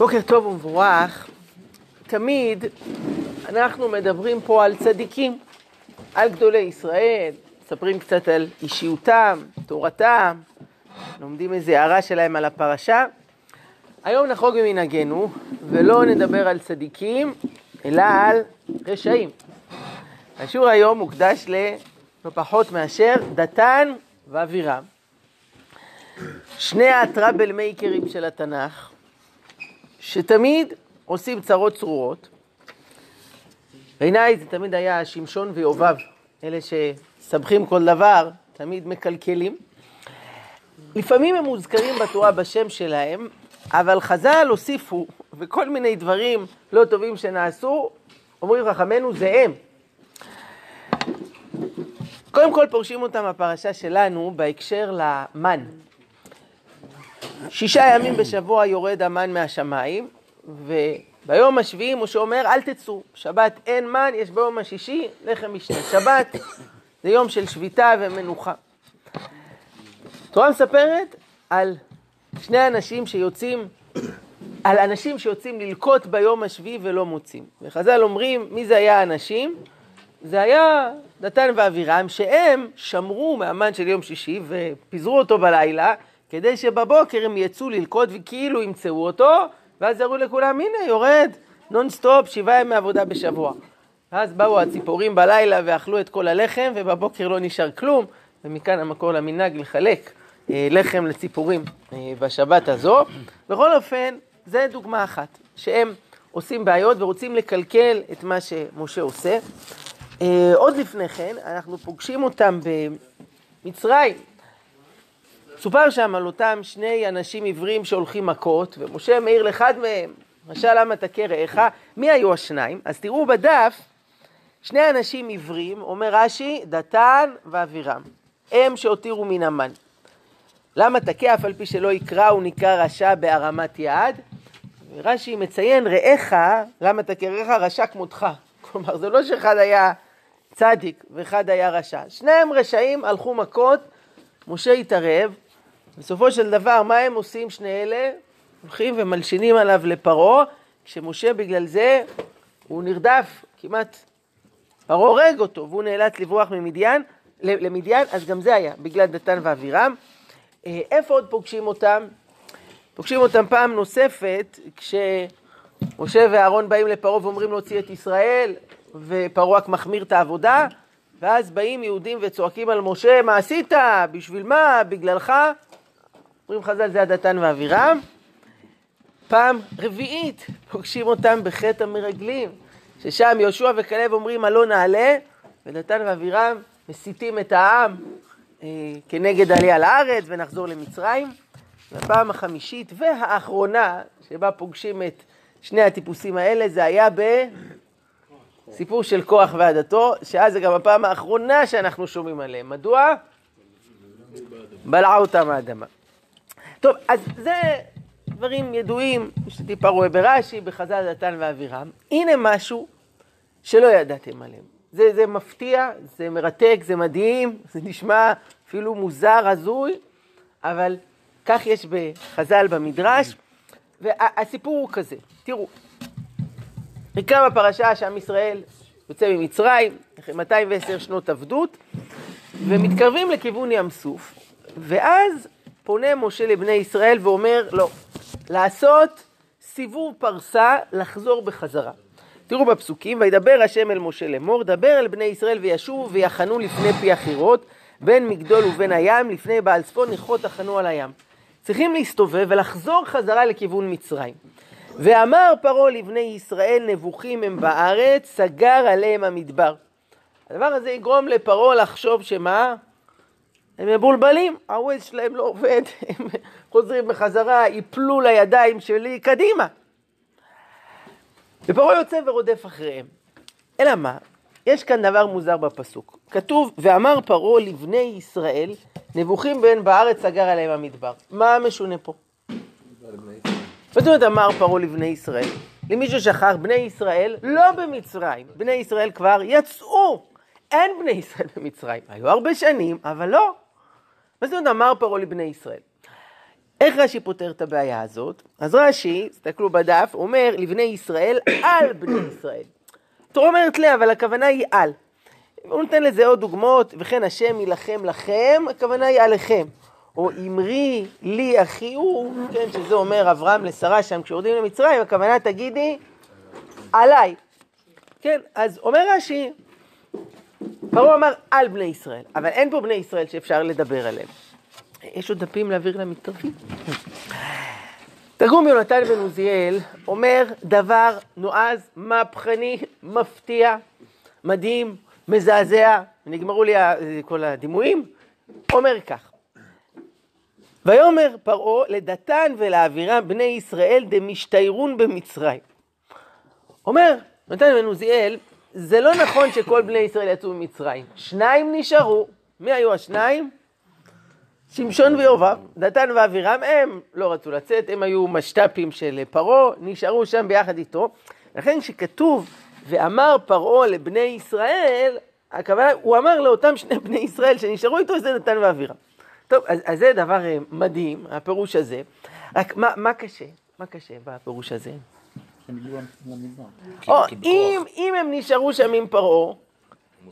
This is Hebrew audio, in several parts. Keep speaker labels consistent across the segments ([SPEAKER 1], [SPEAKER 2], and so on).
[SPEAKER 1] בוקר טוב ומבורך. תמיד אנחנו מדברים פה על צדיקים, על גדולי ישראל, מספרים קצת על אישיותם, תורתם, לומדים איזה הערה שלהם על הפרשה. היום נחרוג ממנהגנו ולא נדבר על צדיקים, אלא על רשעים. השיעור היום מוקדש ללא פחות מאשר דתן ואבירם. שני הטראבל מייקרים של התנ"ך, שתמיד עושים צרות צרורות. בעיניי זה תמיד היה שמשון ויובב, אלה שסבכים כל דבר, תמיד מקלקלים. לפעמים הם מוזכרים בתורה בשם שלהם, אבל חז"ל הוסיפו, וכל מיני דברים לא טובים שנעשו, אומרים חכמינו, זה הם. קודם כל פורשים אותם הפרשה שלנו בהקשר למן. שישה ימים בשבוע יורד המן מהשמיים, וביום השביעי משה אומר אל תצאו, שבת אין מן, יש ביום השישי לחם משנה. שבת זה יום של שביתה ומנוחה. התורה מספרת על שני אנשים שיוצאים, על אנשים שיוצאים ללקוט ביום השביעי ולא מוצאים. וחז"ל אומרים, מי זה היה האנשים? זה היה דתן ואבירם, שהם שמרו מהמן של יום שישי ופיזרו אותו בלילה, כדי שבבוקר הם יצאו ללקוט וכאילו ימצאו אותו, ואז יראו לכולם, הנה, יורד נונסטופ, שבעה ימי עבודה בשבוע. ואז באו הציפורים בלילה ואכלו את כל הלחם, ובבוקר לא נשאר כלום, ומכאן המקור למנהג לחלק אה, לחם לציפורים אה, בשבת הזו. בכל אופן, זה דוגמה אחת, שהם עושים בעיות ורוצים לקלקל את מה שמשה עושה. אה, עוד לפני כן, אנחנו פוגשים אותם במצרים. סופר שם על אותם שני אנשים עיוורים שהולכים מכות, ומשה מעיר לאחד מהם, משל למה תכה רעך, מי היו השניים? אז תראו בדף, שני אנשים עיוורים, אומר רש"י, דתן ואבירם, הם שהותירו מן המן. למה תכה אף על פי שלא יקרא ונקרא רשע בהרמת יד? רש"י מציין רעך, למה תכה רעך רשע כמותך. כלומר, זה לא שאחד היה צדיק ואחד היה רשע. שניהם רשעים, הלכו מכות, משה התערב, בסופו של דבר, מה הם עושים שני אלה? הולכים ומלשינים עליו לפרעה, כשמשה בגלל זה, הוא נרדף, כמעט פרעה הורג אותו, והוא נאלץ לברוח ממדיין, למדיין, אז גם זה היה, בגלל דתן ואבירם. אה, איפה עוד פוגשים אותם? פוגשים אותם פעם נוספת, כשמשה ואהרון באים לפרעה ואומרים להוציא את ישראל, ופרעה רק מחמיר את העבודה, ואז באים יהודים וצועקים על משה, מה עשית? בשביל מה? בגללך? אומרים חז"ל זה הדתן ואבירם. פעם רביעית פוגשים אותם בחטא המרגלים, ששם יהושע וכלב אומרים הלא נעלה, ודתן ואבירם מסיתים את העם אה, כנגד עלייה לארץ ונחזור למצרים. והפעם החמישית והאחרונה שבה פוגשים את שני הטיפוסים האלה זה היה בסיפור של כוח ועדתו, שאז זה גם הפעם האחרונה שאנחנו שומעים עליהם. מדוע? בלעה אותם האדמה. טוב, אז זה דברים ידועים, יש טיפה רואה ברש"י, בחז"ל דתן ואבירם. הנה משהו שלא ידעתם עליהם. זה, זה מפתיע, זה מרתק, זה מדהים, זה נשמע אפילו מוזר, הזוי, אבל כך יש בחז"ל במדרש. והסיפור הוא כזה, תראו, נקרא בפרשה שעם ישראל יוצא ממצרים, אחרי 210 שנות עבדות, ומתקרבים לכיוון ים סוף, ואז פונה משה לבני ישראל ואומר, לא, לעשות סיבוב פרסה, לחזור בחזרה. תראו בפסוקים, וידבר השם אל משה לאמור, דבר אל בני ישראל וישובו ויחנו לפני פי החירות, בין מגדול ובין הים, לפני בעל צפון נכרות תחנו על הים. צריכים להסתובב ולחזור חזרה לכיוון מצרים. ואמר פרעה לבני ישראל, נבוכים הם בארץ, סגר עליהם המדבר. הדבר הזה יגרום לפרעה לחשוב שמה? הם מבולבלים, הווייז שלהם לא עובד, הם חוזרים בחזרה, יפלו לידיים שלי קדימה. ופרעה יוצא ורודף אחריהם. אלא מה? יש כאן דבר מוזר בפסוק. כתוב, ואמר פרעה לבני ישראל, נבוכים בין בארץ סגר עליהם המדבר. מה משונה פה? מה זאת אומרת אמר פרעה לבני ישראל? למי ששכח, בני ישראל לא במצרים. בני ישראל כבר יצאו. אין בני ישראל במצרים. היו הרבה שנים, אבל לא. מה זאת אומרת אמר פרעה לבני ישראל? איך רש"י פותר את הבעיה הזאת? אז רש"י, תסתכלו בדף, אומר לבני ישראל על בני ישראל. התורה אומרת לה, אבל הכוונה היא על. הוא נותן לזה עוד דוגמאות, וכן השם יילחם לכם, הכוונה היא עליכם. או אמרי לי אחי הוא, כן, שזה אומר אברהם לשרה שם כשיורדים למצרים, הכוונה תגידי עליי. כן, אז אומר רש"י, פרעה אמר על בני ישראל, אבל אין פה בני ישראל שאפשר לדבר עליהם. יש עוד דפים להעביר למתקרבים? תרגום יונתן בן עוזיאל אומר דבר נועז, מהפכני, מפתיע, מדהים, מזעזע, נגמרו לי כל הדימויים, אומר כך: ויאמר פרעה לדתן ולאבירם בני ישראל דמשתיירון במצרים. אומר יונתן בן עוזיאל, זה לא נכון שכל בני ישראל יצאו ממצרים, שניים נשארו, מי היו השניים? שמשון ויובב, דתן ואבירם, הם לא רצו לצאת, הם היו משת"פים של פרעה, נשארו שם ביחד איתו. לכן כשכתוב, ואמר פרעה לבני ישראל, הכוונה, הוא אמר לאותם שני בני ישראל שנשארו איתו, זה דתן ואבירם. טוב, אז, אז זה דבר אה, מדהים, הפירוש הזה. רק מה, מה קשה? מה קשה בפירוש הזה? או, אם, אם הם נשארו שם עם פרעה,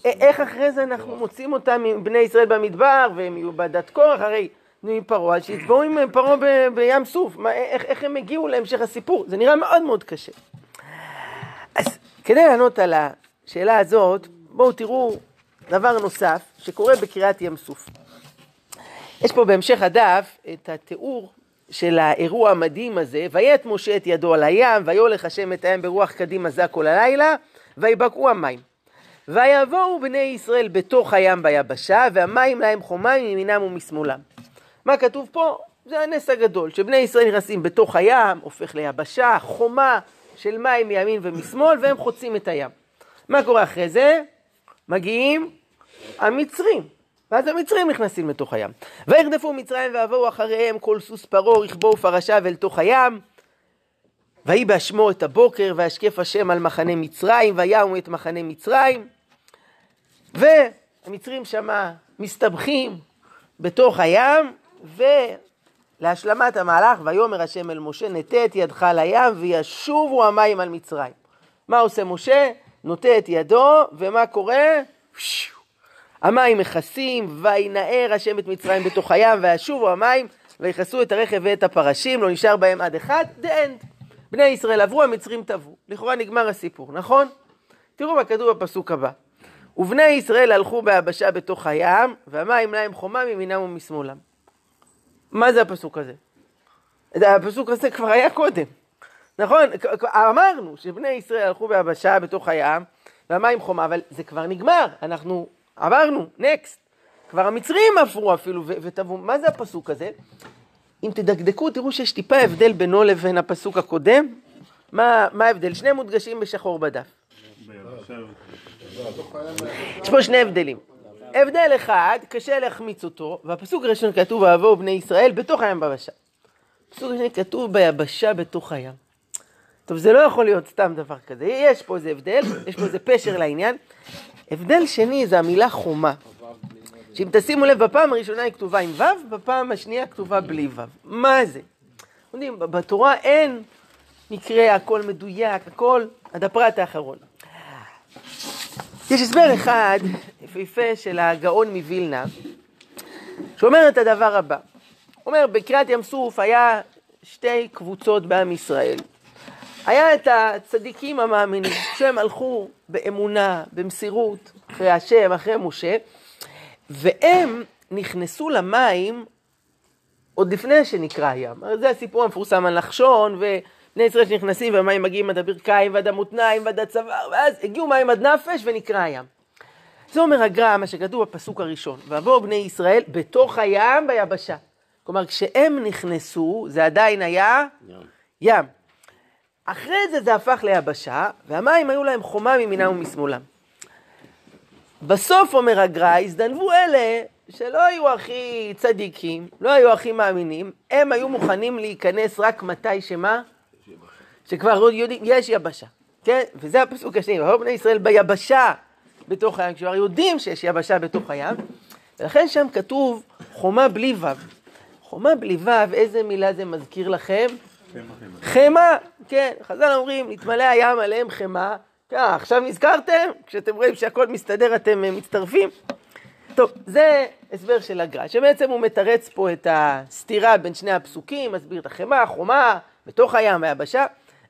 [SPEAKER 1] איך אחרי זה אנחנו מוצאים אותם עם בני ישראל במדבר, והם יהיו בדת קורח, הרי נו עם פרעה, אז שיצבעו עם פרעה בים סוף, מה, איך, איך הם הגיעו להמשך הסיפור? זה נראה מאוד מאוד קשה. אז כדי לענות על השאלה הזאת, בואו תראו דבר נוסף שקורה בקריאת ים סוף. יש פה בהמשך הדף את התיאור של האירוע המדהים הזה, ויית משה את ידו על הים, ויולך השם את הים ברוח קדים עזה כל הלילה, ויבקעו המים. ויבואו בני ישראל בתוך הים ביבשה, והמים להם חומה מימינם ומשמאלם. מה כתוב פה? זה הנס הגדול, שבני ישראל נכנסים בתוך הים, הופך ליבשה, חומה של מים מימין ומשמאל, והם חוצים את הים. מה קורה אחרי זה? מגיעים המצרים, ואז המצרים נכנסים לתוך הים. וירדפו מצרים ויבואו אחריהם כל סוס פרעה, רכבו ופרשיו אל תוך הים. ויהי באשמור את הבוקר, וישקף השם על מחנה מצרים, ויעמו את מחנה מצרים. והמצרים שמה מסתבכים בתוך הים, ולהשלמת המהלך, ויאמר השם אל משה, נטה את ידך לים, וישובו המים על מצרים. מה עושה משה? נוטה את ידו, ומה קורה? המים מכסים, וינער השם את מצרים בתוך הים, וישובו המים, ויכסו את הרכב ואת הפרשים, לא נשאר בהם עד אחד, the end. בני ישראל עברו, המצרים טבעו. לכאורה נגמר הסיפור, נכון? תראו מה כתוב בפסוק הבא. ובני ישראל הלכו ביבשה בתוך הים, והמים להם חומה מימינם ומשמאלם. מה זה הפסוק הזה? הפסוק הזה כבר היה קודם, נכון? אמרנו שבני ישראל הלכו ביבשה בתוך הים, והמים חומה, אבל זה כבר נגמר, אנחנו עברנו, נקסט. כבר המצרים עברו אפילו וטבעו. מה זה הפסוק הזה? אם תדקדקו, תראו שיש טיפה הבדל בינו לבין הפסוק הקודם. מה, מה ההבדל? שניהם מודגשים בשחור בדף. יש פה שני הבדלים. הבדל אחד, קשה להחמיץ אותו, והפסוק הראשון כתוב, ויבואו בני ישראל בתוך הים ביבשה. הפסוק השני כתוב ביבשה בתוך הים. טוב, זה לא יכול להיות סתם דבר כזה, יש פה איזה הבדל, יש פה איזה פשר לעניין. הבדל שני זה המילה חומה. שאם תשימו לב, בפעם הראשונה היא כתובה עם ו', בפעם השנייה כתובה בלי ו'. מה זה? יודעים, בתורה אין מקרה הכל מדויק, הכל עד הפרט האחרון. יש הסבר אחד, יפהפה, של הגאון מווילנה, שאומר את הדבר הבא. הוא אומר, בקריאת ים סוף היה שתי קבוצות בעם ישראל. היה את הצדיקים המאמינים, שהם הלכו באמונה, במסירות, אחרי השם, אחרי משה, והם נכנסו למים עוד לפני שנקרא הים. זה הסיפור המפורסם על נחשון, ובני ישראל שנכנסים והמים מגיעים עד הברכיים ועד המותניים ועד הצוואר, ואז הגיעו מים עד נפש ונקרא הים. זה אומר הגר"א, מה שכתוב בפסוק הראשון, ועבור בני ישראל בתוך הים ביבשה. כלומר, כשהם נכנסו, זה עדיין היה ים. ים. אחרי זה זה הפך ליבשה, והמים היו להם חומה מימינם ומשמאלם. בסוף, אומר הגר"א, הזדנבו אלה שלא היו הכי צדיקים, לא היו הכי מאמינים, הם היו מוכנים להיכנס רק מתי שמה? שכבר יודעים, יש יבשה, כן? וזה הפסוק השני, והיו בני ישראל ביבשה בתוך הים, כשכבר יודעים שיש יבשה בתוך הים, ולכן שם כתוב חומה בלי ו'. חומה בלי ו', איזה מילה זה מזכיר לכם? חמא, כן, חז"ל אומרים, נתמלא הים עליהם חמא. אה, עכשיו נזכרתם? כשאתם רואים שהכל מסתדר אתם אה, מצטרפים? טוב, זה הסבר של הגר"א, שבעצם הוא מתרץ פה את הסתירה בין שני הפסוקים, מסביר את החמאה, חומה, בתוך הים, היבשה.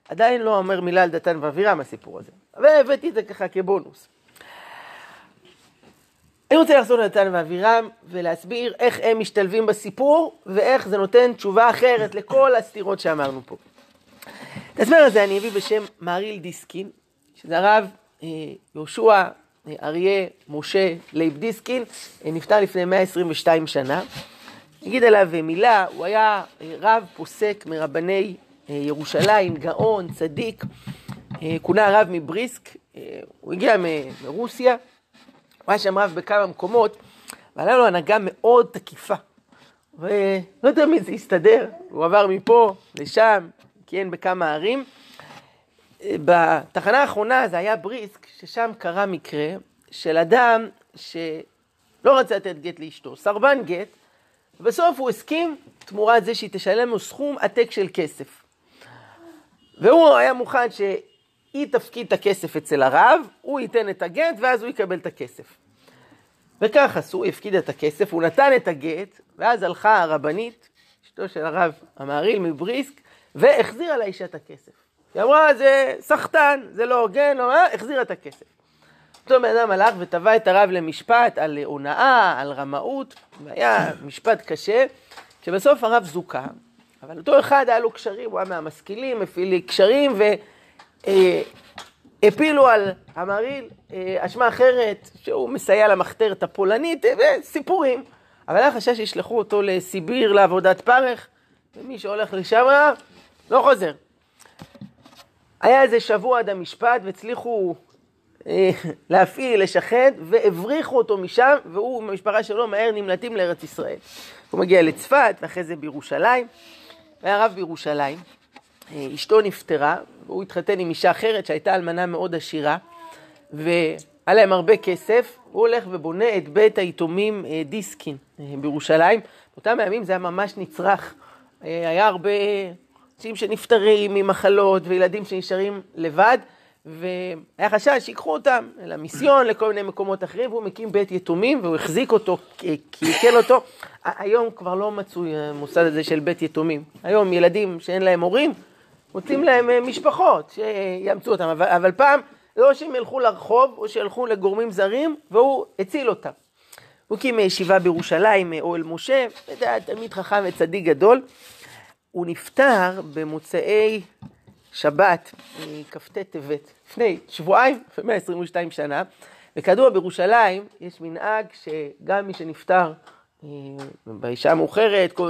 [SPEAKER 1] עדיין לא אומר מילה על דתן ואבירם הסיפור הזה. והבאתי את זה ככה כבונוס. אני רוצה לחזור לדתן ואבירם ולהסביר איך הם משתלבים בסיפור ואיך זה נותן תשובה אחרת לכל הסתירות שאמרנו פה. את ההסבר הזה אני אביא בשם מהרי"ל דיסקין, שזה הרב אה, יהושע אה, אריה משה לייב דיסקין, אה, נפטר לפני 122 שנה. נגיד עליו מילה, הוא היה רב פוסק מרבני ירושלים, גאון, צדיק, כונה הרב מבריסק, הוא הגיע מרוסיה, הוא היה שם רב בכמה מקומות, והיה לו הנהגה מאוד תקיפה. ולא תמיד זה הסתדר, הוא עבר מפה לשם, כיהן בכמה ערים. בתחנה האחרונה זה היה בריסק, ששם קרה מקרה של אדם שלא רצה לתת גט לאשתו, סרבן גט, ובסוף הוא הסכים תמורת זה שהיא תשלם לו סכום עתק של כסף. והוא היה מוכן שהיא תפקיד את הכסף אצל הרב, הוא ייתן את הגט ואז הוא יקבל את הכסף. וכך עשו, הפקיד את הכסף, הוא נתן את הגט, ואז הלכה הרבנית, אשתו של הרב המהריל מבריסק, והחזירה לאישה את הכסף. היא אמרה, זה סחטן, זה לא הוגן, לא, אה, החזירה את הכסף. אותו בן אדם הלך ותבע את הרב למשפט על הונאה, על רמאות, והיה משפט קשה, שבסוף הרב זוכה, אבל אותו אחד היה לו קשרים, הוא היה מהמשכילים, הפעיל לי קשרים, והפילו על המרעיל אה, אשמה אחרת, שהוא מסייע למחתרת הפולנית, אה, וסיפורים. אבל היה חשש שישלחו אותו לסיביר לעבודת פרך, ומי שהולך לשם לא חוזר. היה איזה שבוע עד המשפט והצליחו אה, להפעיל, לשחד, והבריחו אותו משם, והוא והמשפחה שלו מהר נמלטים לארץ ישראל. הוא מגיע לצפת, ואחרי זה בירושלים. היה רב בירושלים, אה, אשתו נפטרה, והוא התחתן עם אישה אחרת שהייתה אלמנה מאוד עשירה, והיה להם הרבה כסף, הוא הולך ובונה את בית היתומים אה, דיסקין בירושלים. באותם הימים זה היה ממש נצרך. היה הרבה אנשים שנפטרים ממחלות וילדים שנשארים לבד, והיה חשש שיקחו אותם למיסיון, לכל מיני מקומות אחרים, והוא מקים בית יתומים, והוא החזיק אותו, קלקל אותו. היום כבר לא מצוי המוסד הזה של בית יתומים. היום ילדים שאין להם הורים, מוצאים להם אה, משפחות שיאמצו אותם, אבל, אבל פעם, לא שהם ילכו לרחוב, או שילכו לגורמים זרים, והוא הציל אותם. הוא הקים ישיבה בירושלים, אוהל משה, תלמיד חכם וצדיק גדול. הוא נפטר במוצאי שבת, כ"ט טבת, לפני שבועיים ו-122 שנה, וכידוע בירושלים יש מנהג שגם מי שנפטר אה, באישה מאוחרת,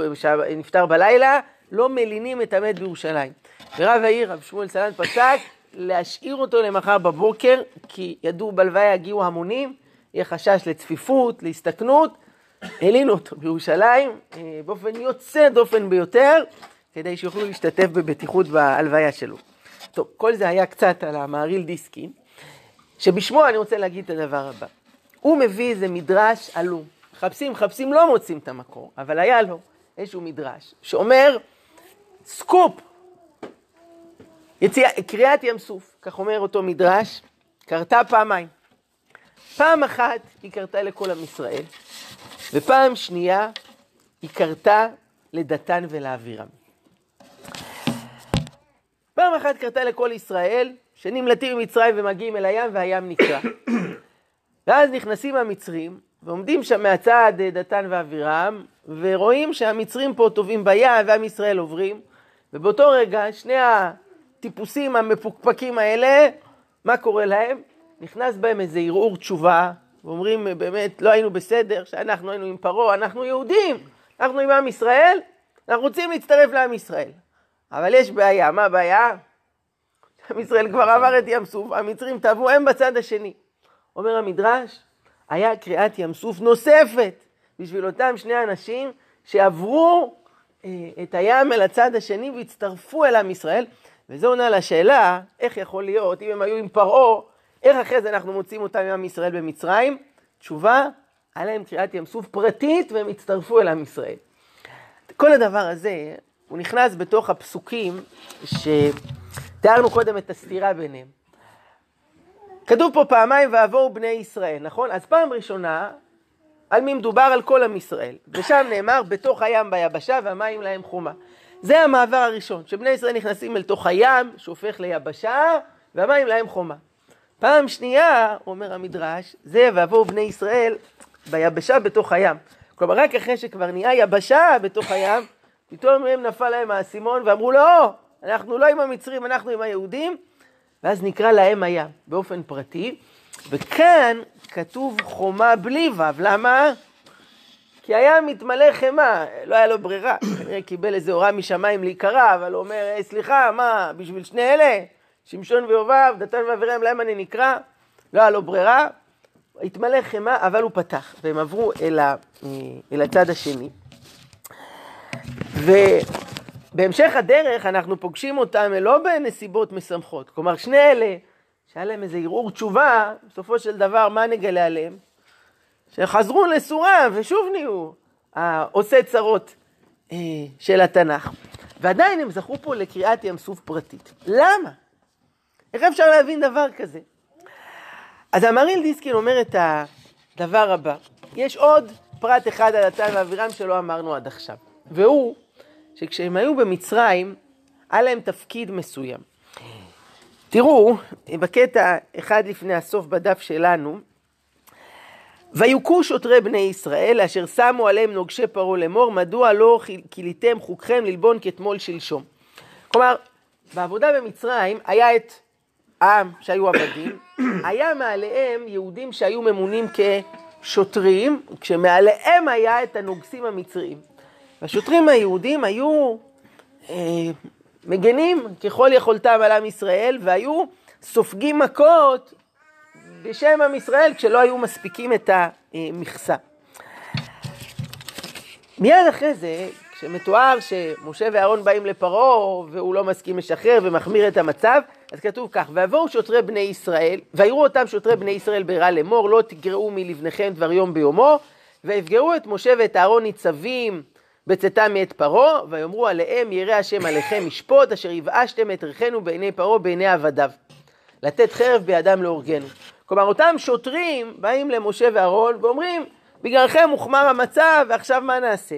[SPEAKER 1] נפטר בלילה, לא מלינים את המת בירושלים. ורב העיר, רב שמואל סלן פסק, להשאיר אותו למחר בבוקר, כי ידעו בלוויה יגיעו המונים, יהיה חשש לצפיפות, להסתכנות, הלינו אותו בירושלים אה, באופן יוצא דופן ביותר, כדי שיוכלו להשתתף בבטיחות בהלוויה שלו. טוב, כל זה היה קצת על המהרי"ל דיסקין, שבשמו אני רוצה להגיד את הדבר הבא. הוא מביא איזה מדרש עלום. מחפשים, מחפשים, לא מוצאים את המקור, אבל היה לו איזשהו מדרש שאומר, סקופ, יציאה, קריאת ים סוף, כך אומר אותו מדרש, קרתה פעמיים. פעם אחת היא קרתה לכל עם ישראל, ופעם שנייה היא קרתה לדתן ולאבירם. פעם אחת קרתה לכל ישראל, שנמלטים ממצרים ומגיעים אל הים והים נקרע. ואז נכנסים המצרים, ועומדים שם מהצד דתן ואבירם, ורואים שהמצרים פה טובעים בים ועם ישראל עוברים, ובאותו רגע שני הטיפוסים המפוקפקים האלה, מה קורה להם? נכנס בהם איזה ערעור תשובה, ואומרים באמת לא היינו בסדר, שאנחנו היינו עם פרעה, אנחנו יהודים, אנחנו עם עם ישראל, אנחנו רוצים להצטרף לעם ישראל. אבל יש בעיה, מה הבעיה? עם ישראל כבר עבר את ים סוף, המצרים טבעו הם בצד השני. אומר המדרש, היה קריאת ים סוף נוספת בשביל אותם שני אנשים שעברו אה, את הים אל הצד השני והצטרפו אל עם ישראל. וזה עונה לשאלה, איך יכול להיות, אם הם היו עם פרעה, איך אחרי זה אנחנו מוצאים אותם עם ישראל במצרים? תשובה, היה להם קריאת ים סוף פרטית והם הצטרפו אל עם ישראל. כל הדבר הזה, הוא נכנס בתוך הפסוקים שתיארנו קודם את הסתירה ביניהם. כתוב פה פעמיים ועברו בני ישראל, נכון? אז פעם ראשונה, על מי מדובר? על כל עם ישראל. ושם נאמר, בתוך הים ביבשה והמים להם חומה. זה המעבר הראשון, שבני ישראל נכנסים אל תוך הים, שהופך ליבשה, והמים להם חומה. פעם שנייה, אומר המדרש, זה ועברו בני ישראל ביבשה בתוך הים. כלומר, רק אחרי שכבר נהיה יבשה בתוך הים, פתאום מהם נפל להם האסימון ואמרו לא, אנחנו לא עם המצרים, אנחנו עם היהודים, ואז נקרא להם הים באופן פרטי, וכאן כתוב חומה בלי ו', למה? כי היה מתמלא חמאה, לא היה לו ברירה, כנראה קיבל איזה הוראה משמיים להיקרא, אבל הוא אומר, אה, סליחה, מה, בשביל שני אלה? שמשון ויובב, דתן ואבירם, להם אני נקרא? לא היה לו ברירה, התמלא חמאה, אבל הוא פתח, והם עברו אל, ה, אה, אל הצד השני. ובהמשך הדרך אנחנו פוגשים אותם לא בנסיבות משמחות, כלומר שני אלה שהיה להם איזה ערעור תשובה, בסופו של דבר מה נגלה עליהם? שחזרו לסורה ושוב נהיו העושה צרות אה, של התנ"ך. ועדיין הם זכו פה לקריאת ים סוף פרטית. למה? איך אפשר להבין דבר כזה? אז המריל דיסקין אומר את הדבר הבא, יש עוד פרט אחד על התנ"ך ואבירם שלא אמרנו עד עכשיו, והוא שכשהם היו במצרים, היה להם תפקיד מסוים. תראו, בקטע אחד לפני הסוף בדף שלנו, ויוכו שוטרי בני ישראל, אשר שמו עליהם נוגשי פרעה לאמור, מדוע לא כיליתם חוקכם ללבון כתמול שלשום. כלומר, בעבודה במצרים היה את העם שהיו עבדים, היה מעליהם יהודים שהיו ממונים כשוטרים, כשמעליהם היה את הנוגסים המצריים. והשוטרים היהודים היו אה, מגנים ככל יכולתם על עם ישראל, והיו סופגים מכות בשם עם ישראל כשלא היו מספיקים את המכסה. מיד אחרי זה, כשמתואר שמשה ואהרון באים לפרעה והוא לא מסכים לשחרר ומחמיר את המצב, אז כתוב כך, ויבואו שוטרי בני ישראל, ויראו אותם שוטרי בני ישראל ברע לאמור, לא תגרעו מלבניכם דבר יום ביומו, ויפגעו את משה ואת אהרון ניצבים בצאתם מאת פרעה, ויאמרו עליהם ירא השם עליכם משפוט, אשר יבאשתם את ריחנו בעיני פרעה בעיני עבדיו. לתת חרב בידם להורגנו. כלומר, אותם שוטרים באים למשה ואהרון ואומרים, בגללכם הוחמר המצב, ועכשיו מה נעשה?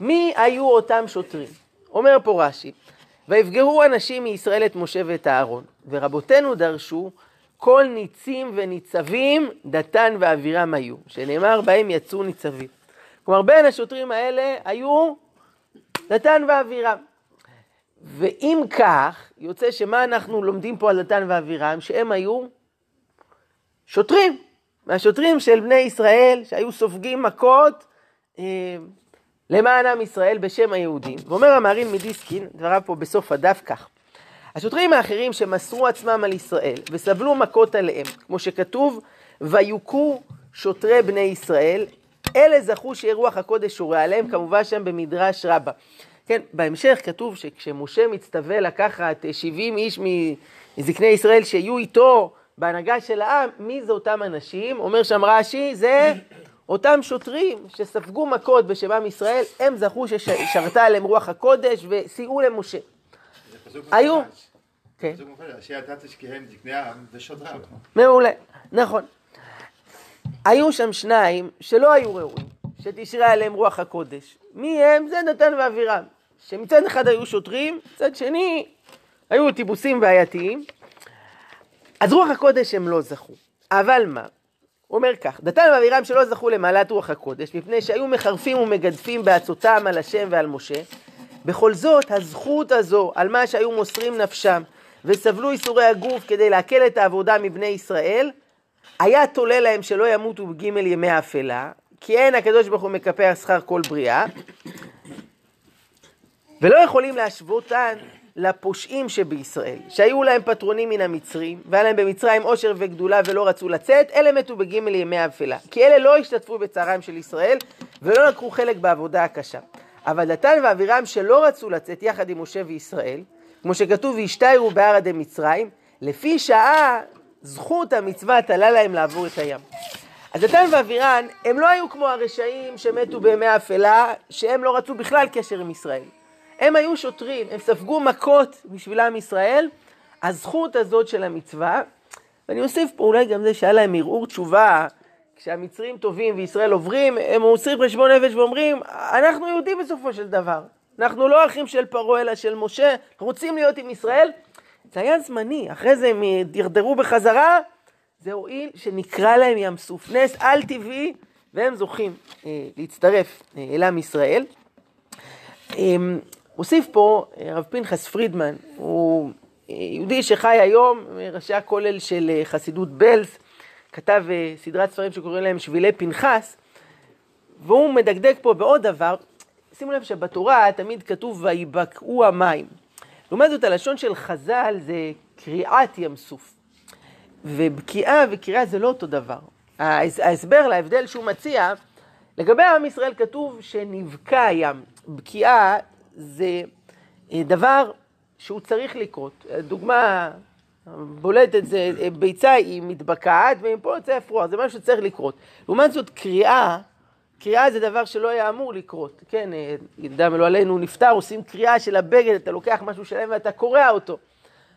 [SPEAKER 1] מי היו אותם שוטרים? אומר פה רש"י, ויפגעו אנשים מישראל את משה ואת אהרון, ורבותינו דרשו כל ניצים וניצבים דתן ואבירם היו, שנאמר בהם יצאו ניצבים. כלומר, בין השוטרים האלה היו דתן ואבירם. ואם כך, יוצא שמה אנחנו לומדים פה על דתן ואבירם? שהם היו שוטרים, מהשוטרים של בני ישראל שהיו סופגים מכות אה, למען עם ישראל בשם היהודים. ואומר המהרין מדיסקין, דבריו פה בסוף הדף כך: השוטרים האחרים שמסרו עצמם על ישראל וסבלו מכות עליהם, כמו שכתוב, ויוכו שוטרי בני ישראל, אלה זכו שרוח הקודש שורה עליהם, כמובן שם במדרש רבה. כן, בהמשך כתוב שכשמשה מצטווה לקחת 70 איש מזקני ישראל שיהיו איתו בהנהגה של העם, מי זה אותם אנשים? אומר שם רש"י, זה אותם שוטרים שספגו מכות בשם עם ישראל, הם זכו ששרתה עליהם רוח הקודש וסייעו למשה. היו. כן. מעולה, נכון. היו שם שניים שלא היו ראויים, שתשרה עליהם רוח הקודש. מי הם? זה נתן ואבירם. שמצד אחד היו שוטרים, מצד שני היו טיפוסים בעייתיים. אז רוח הקודש הם לא זכו. אבל מה? הוא אומר כך, דתן ואבירם שלא זכו למעלת רוח הקודש, מפני שהיו מחרפים ומגדפים בעצותם על השם ועל משה, בכל זאת הזכות הזו על מה שהיו מוסרים נפשם וסבלו ייסורי הגוף כדי להקל את העבודה מבני ישראל, היה תולה להם שלא ימותו בגימל ימי האפלה, כי אין הקדוש ברוך הוא מקפח שכר כל בריאה, ולא יכולים להשוותן לפושעים שבישראל, שהיו להם פטרונים מן המצרים, והיה להם במצרים עושר וגדולה ולא רצו לצאת, אלה מתו בגימל ימי האפלה. כי אלה לא השתתפו בצערם של ישראל, ולא לקחו חלק בעבודה הקשה. אבל דתן ואבירם שלא רצו לצאת יחד עם משה וישראל, כמו שכתוב, והשתיירו בהר עדי מצרים, לפי שעה זכות המצווה תלה להם לעבור את הים. אז דתן ואבירן, הם לא היו כמו הרשעים שמתו בימי האפלה, שהם לא רצו בכלל קשר עם ישראל. הם היו שוטרים, הם ספגו מכות בשביל עם ישראל, הזכות הזאת של המצווה, ואני אוסיף פה אולי גם זה שהיה להם ערעור תשובה, כשהמצרים טובים וישראל עוברים, הם עושים חשבון נפש ואומרים, אנחנו יהודים בסופו של דבר. אנחנו לא אחים של פרעה אלא של משה, רוצים להיות עם ישראל. זה היה זמני, אחרי זה הם דרדרו בחזרה, זה הועיל שנקרא להם ים סוף, נס על טבעי, והם זוכים אה, להצטרף אה, אל עם ישראל. אה, הוסיף פה אה, הרב פנחס פרידמן, הוא אה, יהודי שחי היום, ראשי הכולל של אה, חסידות בלס, כתב סדרת ספרים שקוראים להם שבילי פנחס, והוא מדקדק פה בעוד דבר, שימו לב שבתורה תמיד כתוב ויבקעו המים. לעומת זאת הלשון של חז"ל זה קריעת ים סוף. ובקיעה וקריאה זה לא אותו דבר. ההסבר להבדל שהוא מציע, לגבי עם ישראל כתוב שנבקע הים. בקיעה זה אה, דבר שהוא צריך לקרות. דוגמה בולטת זה אה, ביצה היא מתבקעת ומפה יוצא אפרוח, זה משהו שצריך לקרות. לעומת זאת קריאה, קריאה זה דבר שלא היה אמור לקרות. כן, ידע מלוא עלינו נפטר, עושים קריאה של הבגד, אתה לוקח משהו שלם ואתה קורע אותו.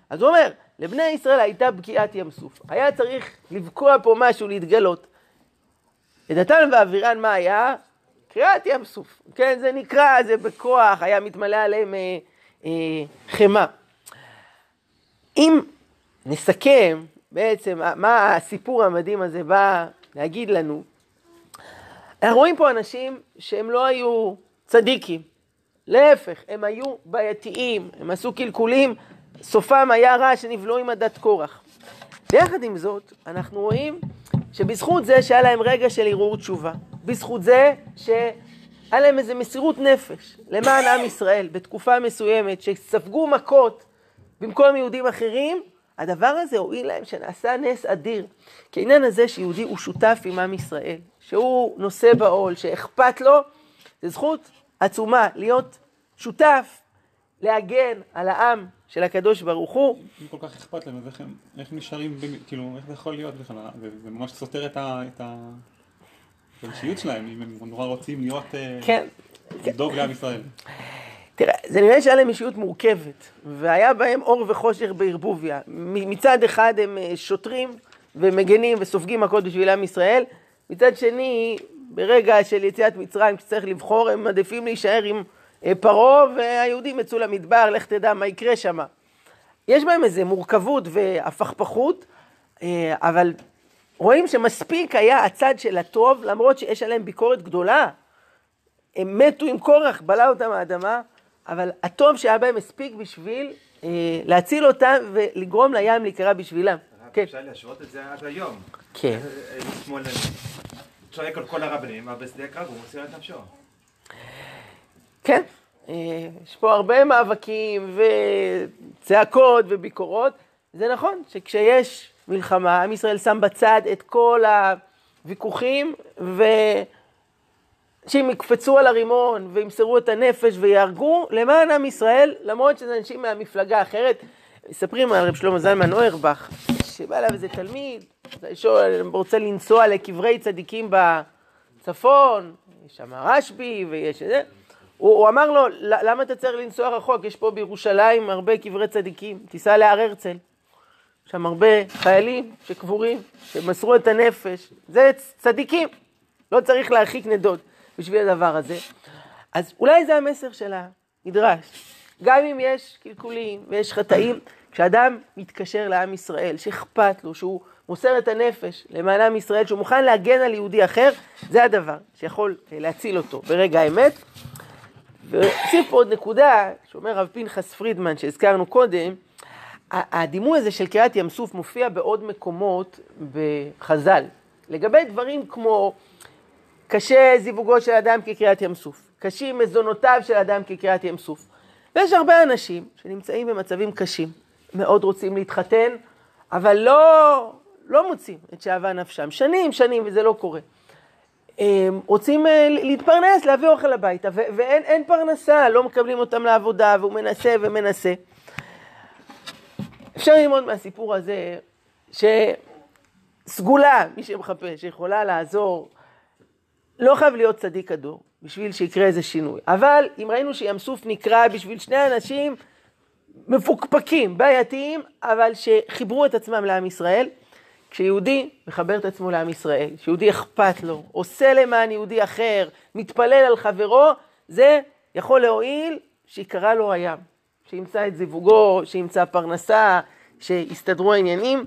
[SPEAKER 1] אז הוא אומר, לבני ישראל הייתה בקיעת ים סוף. היה צריך לבקוע פה משהו, להתגלות. לדתן ואבירן מה היה? קריעת ים סוף. כן, זה נקרא, זה בכוח, היה מתמלא עליהם אה, אה, חמאה. אם נסכם בעצם מה הסיפור המדהים הזה בא להגיד לנו, אנחנו רואים פה אנשים שהם לא היו צדיקים, להפך, הם היו בעייתיים, הם עשו קלקולים, סופם היה רע שנבלעו עם עדת קורח. ויחד עם זאת, אנחנו רואים שבזכות זה שהיה להם רגע של ערעור תשובה, בזכות זה שהיה להם איזו מסירות נפש למען עם ישראל בתקופה מסוימת, שספגו מכות במקום יהודים אחרים, הדבר הזה הועיל להם שנעשה נס אדיר. כי העניין הזה שיהודי הוא שותף עם עם ישראל, שהוא נושא בעול, שאכפת לו, זה זכות עצומה להיות שותף, להגן על העם של הקדוש ברוך הוא.
[SPEAKER 2] אם כל כך אכפת להם, אז איך הם, איך נשארים, כאילו, איך זה יכול להיות בכלל? זה ממש סותר את ה... את ה... האישיות שלהם, אם הם נורא רוצים להיות... אה,
[SPEAKER 1] כן.
[SPEAKER 2] לדאוג לעם ישראל.
[SPEAKER 1] תראה, זה נראה שהיה להם אישיות מורכבת, והיה בהם אור וחושך בערבוביה. מצד אחד הם אה, שוטרים ומגנים וסופגים מכות בשביל עם ישראל, מצד שני, ברגע של יציאת מצרים, כשצריך לבחור, הם מעדיפים להישאר עם אה, פרעה, והיהודים יצאו למדבר, לך תדע מה יקרה שם. יש בהם איזו מורכבות והפכפכות, אבל רואים שמספיק היה הצד של הטוב, למרות שיש עליהם ביקורת גדולה. הם מתו עם קורח, בלע אותם האדמה, אבל הטוב שהיה בהם מספיק בשביל אה, להציל אותם ולגרום לים להיקרא בשבילם.
[SPEAKER 3] כן. אפשר להשוות את זה עד היום.
[SPEAKER 1] כן.
[SPEAKER 3] אתמול צועק על כל הרבנים, אבל בשדה הקרב הוא מוסר את נפשו.
[SPEAKER 1] כן, אה, יש פה הרבה מאבקים וצעקות וביקורות. זה נכון שכשיש מלחמה, עם ישראל שם בצד את כל הוויכוחים, שאם יקפצו על הרימון וימסרו את הנפש ויהרגו למען עם ישראל, למרות שזה אנשים מהמפלגה האחרת. מספרים על רב שלמה זלמן אוירבך, שבא אליו איזה תלמיד, רוצה לנסוע לקברי צדיקים בצפון, יש שם רשב"י ויש זה. הוא, הוא אמר לו, למה אתה צריך לנסוע רחוק? יש פה בירושלים הרבה קברי צדיקים, תיסע להר הרצל. שם הרבה חיילים שקבורים, שמסרו את הנפש. זה צדיקים, לא צריך להרחיק נדוד בשביל הדבר הזה. אז אולי זה המסר של המדרש. גם אם יש קלקולים ויש חטאים, כשאדם מתקשר לעם ישראל, שאכפת לו, שהוא מוסר את הנפש למען עם ישראל, שהוא מוכן להגן על יהודי אחר, זה הדבר שיכול להציל אותו ברגע האמת. ואוסיף פה עוד נקודה, שאומר רב פנחס פרידמן, שהזכרנו קודם, הדימוי הזה של קריעת ים סוף מופיע בעוד מקומות בחז"ל. לגבי דברים כמו קשה זיווגו של אדם כקריעת ים סוף, קשים מזונותיו של אדם כקריעת ים סוף. ויש הרבה אנשים שנמצאים במצבים קשים, מאוד רוצים להתחתן, אבל לא, לא מוצאים את שאהבה נפשם. שנים, שנים, וזה לא קורה. רוצים אה, להתפרנס, להביא אוכל הביתה, ואין פרנסה, לא מקבלים אותם לעבודה, והוא מנסה ומנסה. אפשר ללמוד מהסיפור הזה, סגולה, מי שמחפש, שיכולה לעזור. לא חייב להיות צדיק הדור בשביל שיקרה איזה שינוי. אבל אם ראינו שים סוף נקרא בשביל שני אנשים מפוקפקים, בעייתיים, אבל שחיברו את עצמם לעם ישראל, כשיהודי מחבר את עצמו לעם ישראל, כשיהודי אכפת לו, עושה למען יהודי אחר, מתפלל על חברו, זה יכול להועיל שיקרא לו הים, שימצא את זיווגו, שימצא פרנסה, שיסתדרו העניינים.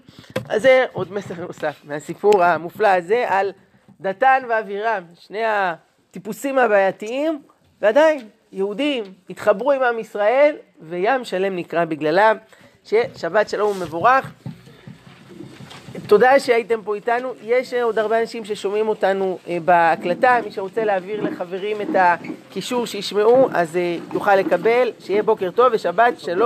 [SPEAKER 1] אז זה עוד מסר נוסף מהסיפור המופלא הזה על דתן ואבירם, שני הטיפוסים הבעייתיים, ועדיין יהודים התחברו עם עם ישראל וים שלם נקרא בגללם. ששבת שלום ומבורך. תודה שהייתם פה איתנו. יש עוד הרבה אנשים ששומעים אותנו אה, בהקלטה, מי שרוצה להעביר לחברים את הקישור שישמעו, אז אה, יוכל לקבל. שיהיה בוקר טוב ושבת שלום.